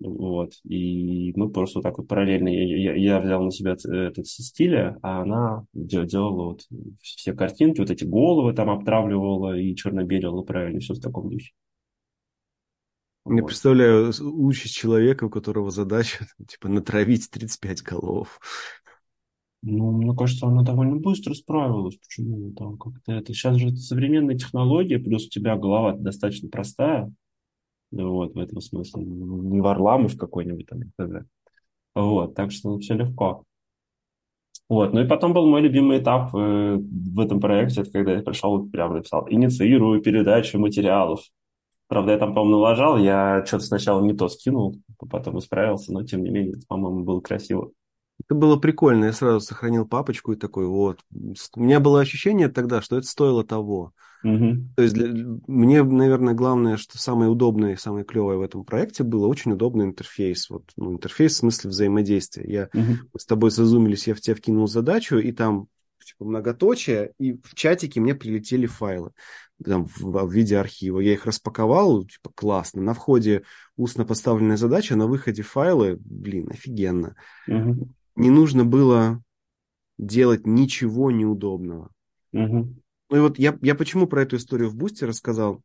Speaker 1: Вот. И мы просто так вот параллельно, я, я, я взял на себя этот стиль, а она делала вот все картинки, вот эти головы там обтравливала и черно-белила правильно, все в таком духе.
Speaker 2: Вот. представляю участь человека, у которого задача типа натравить 35 голов.
Speaker 1: Ну, мне кажется, она довольно быстро справилась. Почему там как-то это? Сейчас же современные технологии, плюс у тебя голова достаточно простая. Вот, в этом смысле. Не Варламов какой-нибудь там. Вот, так что все легко. Вот, ну и потом был мой любимый этап э, в этом проекте, это когда я пришел, прямо написал, инициирую передачу материалов. Правда, я там, по-моему, налажал, я что-то сначала не то скинул, потом исправился, но тем не менее, по-моему, было красиво.
Speaker 2: Это было прикольно, я сразу сохранил папочку и такой, вот. У меня было ощущение тогда, что это стоило того.
Speaker 1: Угу.
Speaker 2: То есть для, мне, наверное, главное, что самое удобное и самое клевое в этом проекте было очень удобный интерфейс. Вот, ну, интерфейс в смысле взаимодействия. Я,
Speaker 1: угу.
Speaker 2: С тобой созумились, я в тебя вкинул задачу, и там типа многоточие, и в чатике мне прилетели файлы там, в, в виде архива. Я их распаковал, типа, классно. На входе устно поставленная задача, на выходе файлы, блин, офигенно.
Speaker 1: Угу.
Speaker 2: Не нужно было делать ничего неудобного.
Speaker 1: Угу.
Speaker 2: Ну и вот я, я почему про эту историю в Бусте рассказал?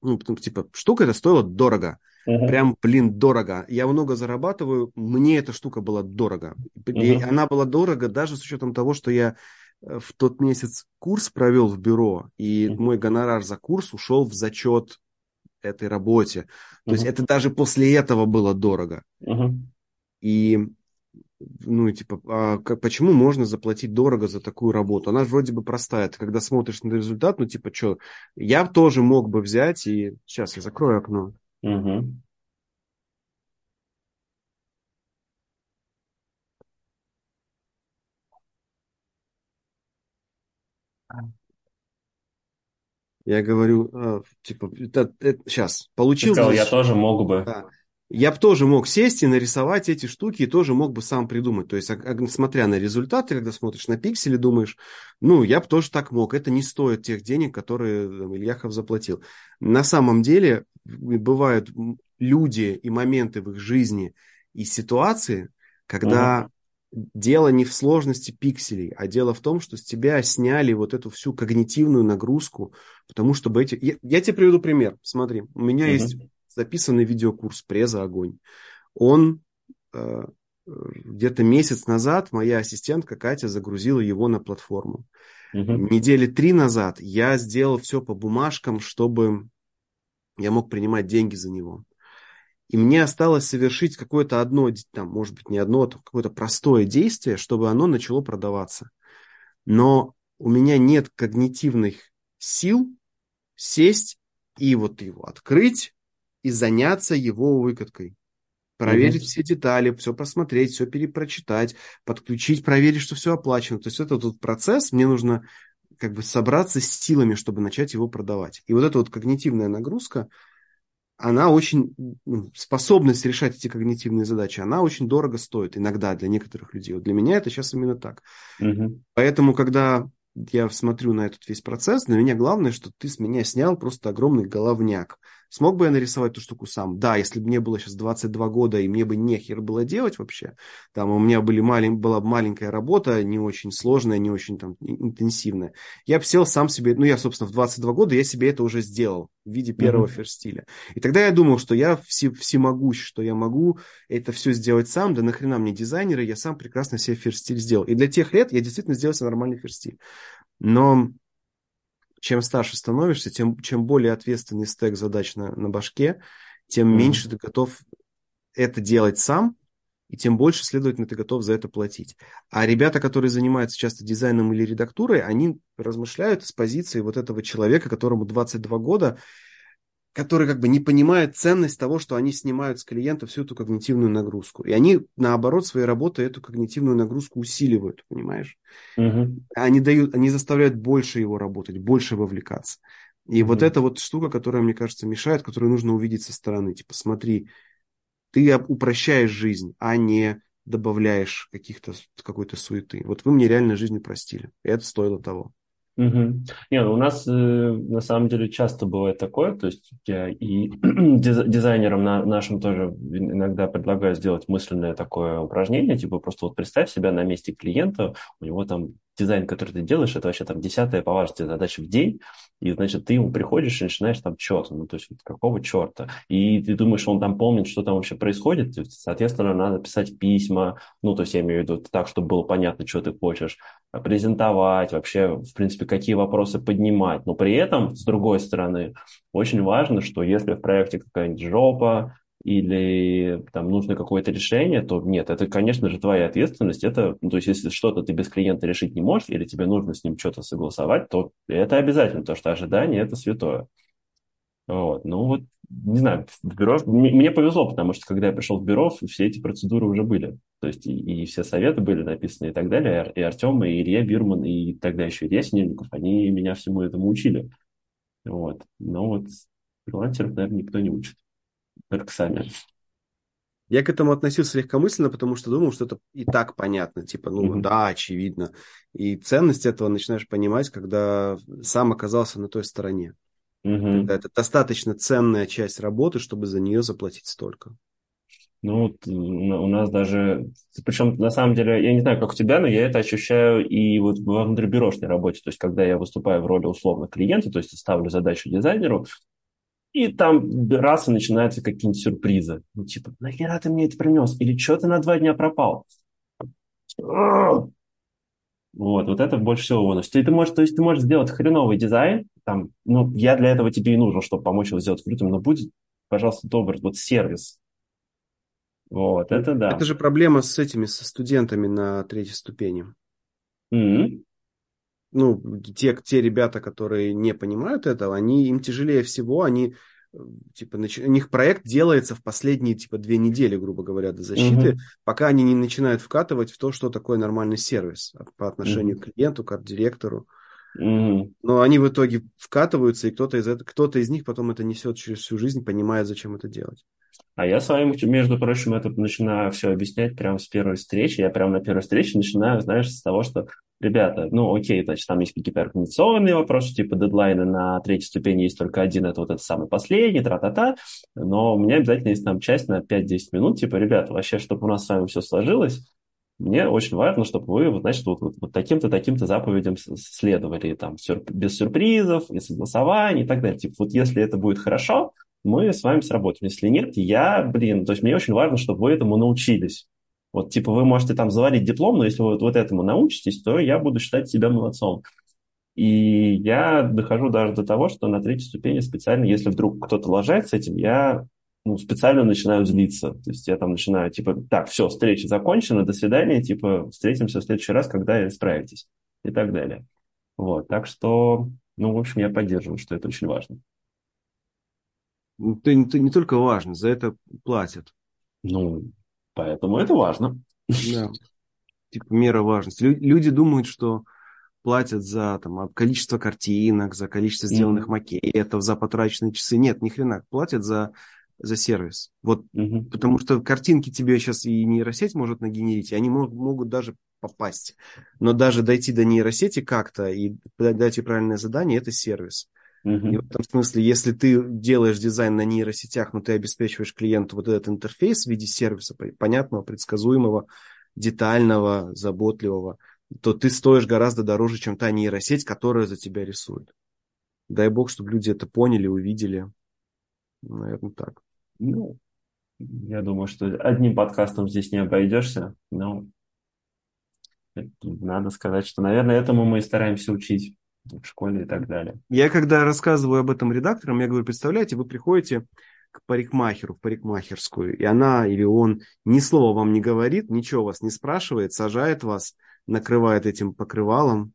Speaker 2: Ну, потому, типа, штука это стоила дорого.
Speaker 1: Uh-huh.
Speaker 2: Прям, блин, дорого. Я много зарабатываю, мне эта штука была дорого.
Speaker 1: Uh-huh.
Speaker 2: И она была дорого даже с учетом того, что я э, в тот месяц курс провел в бюро, и uh-huh. мой гонорар за курс ушел в зачет этой работе. То uh-huh. есть это даже после этого было дорого.
Speaker 1: Uh-huh.
Speaker 2: И ну, типа, а как, почему можно заплатить дорого за такую работу? Она вроде бы простая. Ты когда смотришь на результат, ну, типа, что, я тоже мог бы взять и... Сейчас я закрою окно.
Speaker 1: Угу.
Speaker 2: Я говорю, а, типа, это, это, сейчас, получил...
Speaker 1: Сказал, я тоже мог бы.
Speaker 2: Да я бы тоже мог сесть и нарисовать эти штуки, и тоже мог бы сам придумать. То есть, смотря на результаты, когда смотришь на пиксели, думаешь, ну, я бы тоже так мог. Это не стоит тех денег, которые там, Ильяхов заплатил. На самом деле, бывают люди и моменты в их жизни и ситуации, когда mm дело не в сложности пикселей, а дело в том, что с тебя сняли вот эту всю когнитивную нагрузку, потому что эти... Я, я тебе приведу пример. Смотри, у меня mm есть записанный видеокурс «Преза огонь». Он э, где-то месяц назад моя ассистентка Катя загрузила его на платформу.
Speaker 1: Угу.
Speaker 2: Недели три назад я сделал все по бумажкам, чтобы я мог принимать деньги за него. И мне осталось совершить какое-то одно, там, может быть, не одно, а какое-то простое действие, чтобы оно начало продаваться. Но у меня нет когнитивных сил сесть и вот его открыть, и заняться его выкаткой. Проверить mm все детали, все просмотреть, все перепрочитать, подключить, проверить, что все оплачено. То есть это тут процесс, мне нужно как бы собраться с силами, чтобы начать его продавать. И вот эта вот когнитивная нагрузка, она очень, ну, способность решать эти когнитивные задачи, она очень дорого стоит иногда для некоторых людей. Вот для меня это сейчас именно так.
Speaker 1: Угу.
Speaker 2: Поэтому, когда я смотрю на этот весь процесс, для меня главное, что ты с меня снял просто огромный головняк. Смог бы я нарисовать эту штуку сам? Да, если бы мне было сейчас 22 года, и мне бы нехер было делать вообще, там у меня были малень, была маленькая работа, не очень сложная, не очень там интенсивная, я бы сел сам себе, ну я, собственно, в 22 года я себе это уже сделал в виде первого mm-hmm. ферстиля. И тогда я думал, что я все, всемогущ, что я могу это все сделать сам, да нахрена мне дизайнеры, я сам прекрасно себе ферстиль сделал. И для тех лет я действительно сделал себе нормальный ферстиль. Но чем старше становишься, тем чем более ответственный стек задач на, на башке, тем mm-hmm. меньше ты готов это делать сам, и тем больше, следовательно, ты готов за это платить. А ребята, которые занимаются часто дизайном или редактурой, они размышляют с позиции вот этого человека, которому 22 года, который как бы не понимает ценность того, что они снимают с клиента всю эту когнитивную нагрузку. И они, наоборот, своей работой эту когнитивную нагрузку усиливают, понимаешь?
Speaker 1: Угу.
Speaker 2: Они, дают, они заставляют больше его работать, больше вовлекаться. И угу. вот эта вот штука, которая, мне кажется, мешает, которую нужно увидеть со стороны. Типа, смотри, ты упрощаешь жизнь, а не добавляешь каких-то, какой-то суеты. Вот вы мне реально жизнь упростили. И это стоило того.
Speaker 1: Угу. Не, ну, у нас э, на самом деле часто бывает такое, то есть я и дизайнерам на, нашим тоже иногда предлагаю сделать мысленное такое упражнение, типа просто вот представь себя на месте клиента, у него там дизайн, который ты делаешь, это вообще там десятая по важности задача в день, и, значит, ты ему приходишь и начинаешь там что-то, ну, то есть вот какого черта, и ты думаешь, он там помнит, что там вообще происходит, соответственно, надо писать письма, ну, то есть я имею в виду так, чтобы было понятно, что ты хочешь, презентовать, вообще, в принципе, какие вопросы поднимать, но при этом, с другой стороны, очень важно, что если в проекте какая-нибудь жопа, или там нужно какое-то решение, то нет, это, конечно же, твоя ответственность. Это, ну, то есть, если что-то ты без клиента решить не можешь, или тебе нужно с ним что-то согласовать, то это обязательно, потому что ожидание – это святое. Вот. Ну вот, не знаю, в бюро... Мне повезло, потому что когда я пришел в бюро, все эти процедуры уже были. То есть и, и все советы были написаны и так далее. И Артем, и Илья Бирман, и тогда еще Илья Снежников, они меня всему этому учили. Вот. Но вот фрилансеров, наверное, никто не учит сами.
Speaker 2: Я к этому относился легкомысленно, потому что думал, что это и так понятно. Типа, ну mm-hmm. да, очевидно. И ценность этого начинаешь понимать, когда сам оказался на той стороне. Mm-hmm. Когда это достаточно ценная часть работы, чтобы за нее заплатить столько.
Speaker 1: Ну, у нас даже... Причем, на самом деле, я не знаю, как у тебя, но я это ощущаю и вот во внутрибюрошной работе. То есть, когда я выступаю в роли условно клиента, то есть ставлю задачу дизайнеру, и там раз и начинаются какие-нибудь сюрпризы. Ну, типа, нахера ты мне это принес? Или что ты на два дня пропал? Вот, вот это больше всего выносит. И ты можешь, то есть ты можешь сделать хреновый дизайн, там, ну, я для этого тебе и нужен, чтобы помочь его сделать крутым, но будет, пожалуйста, добрый вот сервис. Вот, это да.
Speaker 2: Это же проблема с этими, со студентами на третьей ступени. Mm-hmm ну, те, те ребята, которые не понимают этого, они, им тяжелее всего, они, типа, нач... у них проект делается в последние, типа, две недели, грубо говоря, до защиты, угу. пока они не начинают вкатывать в то, что такое нормальный сервис по отношению угу. к клиенту, к арт-директору. Угу. Но они в итоге вкатываются, и кто-то из, это, кто-то из них потом это несет через всю жизнь, понимая, зачем это делать.
Speaker 1: А я с вами, между прочим, это начинаю все объяснять прямо с первой встречи. Я прямо на первой встрече начинаю, знаешь, с того, что ребята, ну окей, значит, там есть какие-то организационные вопросы, типа дедлайны на третьей ступени есть только один, это вот этот самый последний, тра-та-та, но у меня обязательно есть там часть на 5-10 минут, типа, ребята, вообще, чтобы у нас с вами все сложилось, мне очень важно, чтобы вы, вот, значит, вот, вот, вот таким-то, таким-то заповедям следовали, там, сюр, без сюрпризов, и согласований и так далее. Типа, вот если это будет хорошо, мы с вами сработаем. Если нет, я, блин, то есть мне очень важно, чтобы вы этому научились. Вот, типа, вы можете там завалить диплом, но если вы вот, вот этому научитесь, то я буду считать себя молодцом. И я дохожу даже до того, что на третьей ступени специально, если вдруг кто-то лажает с этим, я ну, специально начинаю злиться. То есть я там начинаю, типа, так, все, встреча закончена, до свидания, типа, встретимся в следующий раз, когда справитесь. И так далее. Вот, так что, ну, в общем, я поддерживаю, что это очень важно.
Speaker 2: Это, это не только важно, за это платят.
Speaker 1: Ну, Поэтому это важно.
Speaker 2: Да. Типа мера важности. Люди думают, что платят за там, количество картинок, за количество сделанных mm-hmm. макетов, за потраченные часы. Нет, ни хрена. Платят за, за сервис. Вот, mm-hmm. Потому что картинки тебе сейчас и нейросеть может нагенерить, и они могут, могут даже попасть. Но даже дойти до нейросети как-то и дать ей правильное задание – это сервис. И в этом смысле, если ты делаешь дизайн на нейросетях, но ты обеспечиваешь клиенту вот этот интерфейс в виде сервиса, понятного, предсказуемого, детального, заботливого, то ты стоишь гораздо дороже, чем та нейросеть, которая за тебя рисует. Дай бог, чтобы люди это поняли, увидели. Наверное, так.
Speaker 1: Ну, я думаю, что одним подкастом здесь не обойдешься, но надо сказать, что, наверное, этому мы и стараемся учить в школе и так далее.
Speaker 2: Я когда рассказываю об этом редакторам, я говорю, представляете, вы приходите к парикмахеру, в парикмахерскую, и она или он ни слова вам не говорит, ничего вас не спрашивает, сажает вас, накрывает этим покрывалом,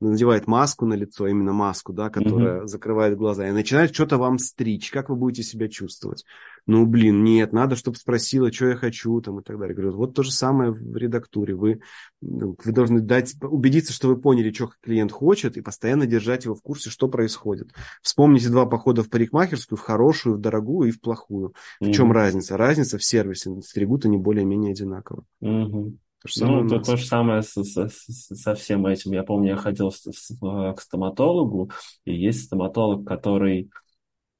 Speaker 2: надевает маску на лицо, именно маску, да, которая mm-hmm. закрывает глаза, и начинает что-то вам стричь, как вы будете себя чувствовать. Ну, блин, нет, надо, чтобы спросила, что я хочу, там, и так далее. Говорю, вот то же самое в редактуре. Вы, ну, вы должны дать, убедиться, что вы поняли, что клиент хочет, и постоянно держать его в курсе, что происходит. Вспомните два похода в парикмахерскую, в хорошую, в дорогую и в плохую. В mm-hmm. чем разница? Разница в сервисе. Стригут они более-менее одинаково.
Speaker 1: Mm-hmm. То же самое ну, то, то же самое со, со, со всем этим. Я помню, я ходил с, с, к стоматологу, и есть стоматолог, который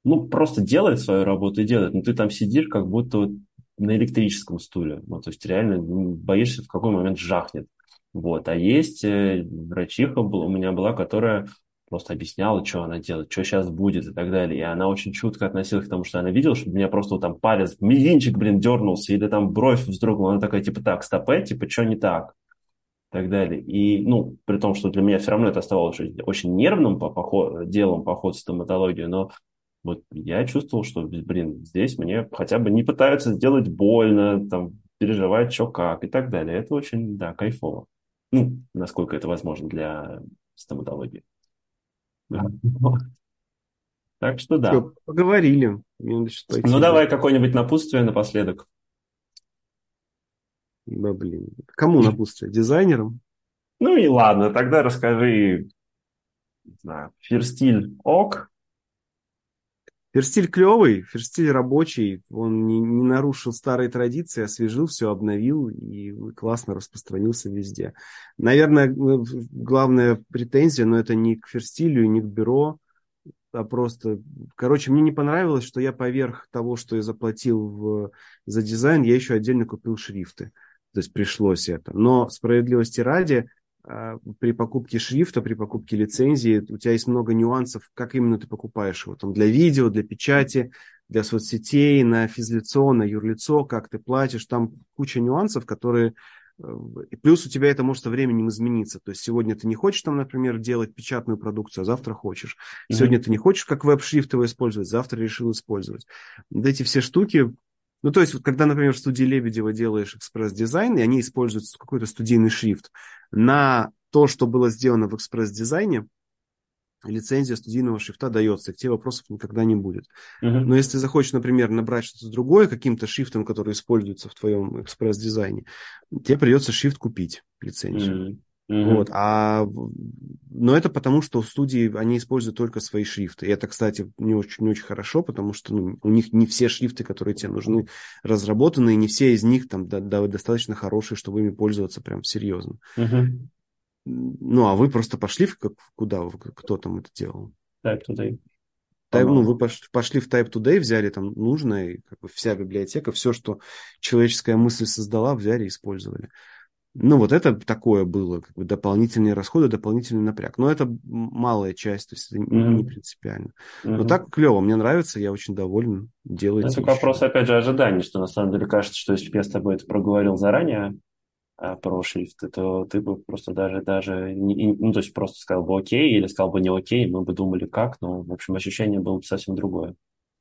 Speaker 1: ну, просто делает свою работу и делает, но ты там сидишь, как будто на электрическом стуле. Ну, то есть реально боишься, в какой момент жахнет. Вот. А есть э, врачиха у меня была, которая просто объясняла, что она делает, что сейчас будет и так далее. И она очень чутко относилась к тому, что она видела, что у меня просто вот там палец, мизинчик, блин, дернулся, или там бровь вздрогнула. Она такая, типа, так, стопе, типа, что не так? И так далее. И, ну, при том, что для меня все равно это оставалось очень нервным по поход, делом поход в стоматологию, но вот я чувствовал, что, блин, здесь мне хотя бы не пытаются сделать больно, там, переживать, что как и так далее. Это очень, да, кайфово. Ну, насколько это возможно для стоматологии. Так что да. Все,
Speaker 2: поговорили.
Speaker 1: Ну, давай какое-нибудь напутствие напоследок.
Speaker 2: Да, блин. Кому напутствие? Дизайнерам?
Speaker 1: Ну и ладно, тогда расскажи, не знаю, фирстиль ок,
Speaker 2: Ферстиль клевый, ферстиль рабочий, он не, не нарушил старые традиции, освежил все, обновил и классно распространился везде. Наверное, главная претензия, но это не к ферстилю, не к бюро, а просто... Короче, мне не понравилось, что я поверх того, что я заплатил в, за дизайн, я еще отдельно купил шрифты. То есть пришлось это. Но справедливости ради, при покупке шрифта, при покупке лицензии у тебя есть много нюансов, как именно ты покупаешь его. Там для видео, для печати, для соцсетей, на физлицо, на юрлицо, как ты платишь. Там куча нюансов, которые... Э, и плюс у тебя это может со временем измениться. То есть сегодня ты не хочешь там, например, делать печатную продукцию, а завтра хочешь. Сегодня mm-hmm. ты не хочешь как веб-шрифт его использовать, завтра решил использовать. Вот эти все штуки ну, то есть, вот, когда, например, в студии Лебедева делаешь экспресс-дизайн, и они используют какой-то студийный шрифт, на то, что было сделано в экспресс-дизайне, лицензия студийного шрифта дается, и к тебе вопросов никогда не будет. Uh-huh. Но если захочешь, например, набрать что-то другое каким-то шрифтом, который используется в твоем экспресс-дизайне, тебе придется шрифт купить, лицензию. Uh-huh. Mm-hmm. Вот. А, но это потому, что студии, они используют только свои шрифты. И это, кстати, не очень, не очень хорошо, потому что ну, у них не все шрифты, которые тебе нужны, разработаны, и не все из них там да, да, достаточно хорошие, чтобы ими пользоваться прям серьезно. Mm-hmm. Ну, а вы просто пошли в как, куда? Кто там это делал?
Speaker 1: Type Today.
Speaker 2: Type, ну, вы пошли в Type Today, взяли там нужное, как бы вся библиотека, все, что человеческая мысль создала, взяли и использовали. Ну, вот это такое было, как бы дополнительные расходы, дополнительный напряг. Но это малая часть, то есть это mm-hmm. не принципиально. Mm-hmm. Но так клево, мне нравится, я очень доволен. Делайте.
Speaker 1: Это вопрос, опять же, ожиданий, что на самом деле кажется, что если бы я с тобой это проговорил заранее, а, про шрифты, то ты бы просто даже, даже не, ну, то есть просто сказал бы окей или сказал бы не окей, мы бы думали как, но, в общем, ощущение было бы совсем другое.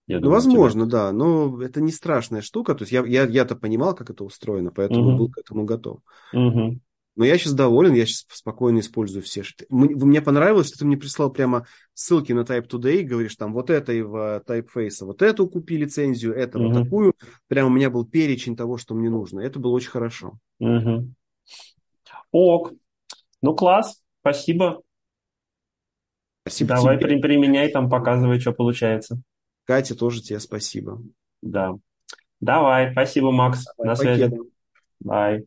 Speaker 2: Я ну, думаю, возможно, тебя... да, но это не страшная штука. То есть я, я, я-то понимал, как это устроено, поэтому угу. был к этому готов. Угу. Но я сейчас доволен, я сейчас спокойно использую все. Мне понравилось, что ты мне прислал прямо ссылки на Type Today, говоришь там вот это и в Typeface, вот эту купи лицензию, это угу. вот такую. Прямо у меня был перечень того, что мне нужно. Это было очень хорошо.
Speaker 1: Угу. Ок. Ну, класс. Спасибо. Спасибо Давай тебе. применяй там, показывай, что получается.
Speaker 2: Катя, тоже тебе спасибо.
Speaker 1: Да. Давай, спасибо, Макс. Давай, На связи. Бай.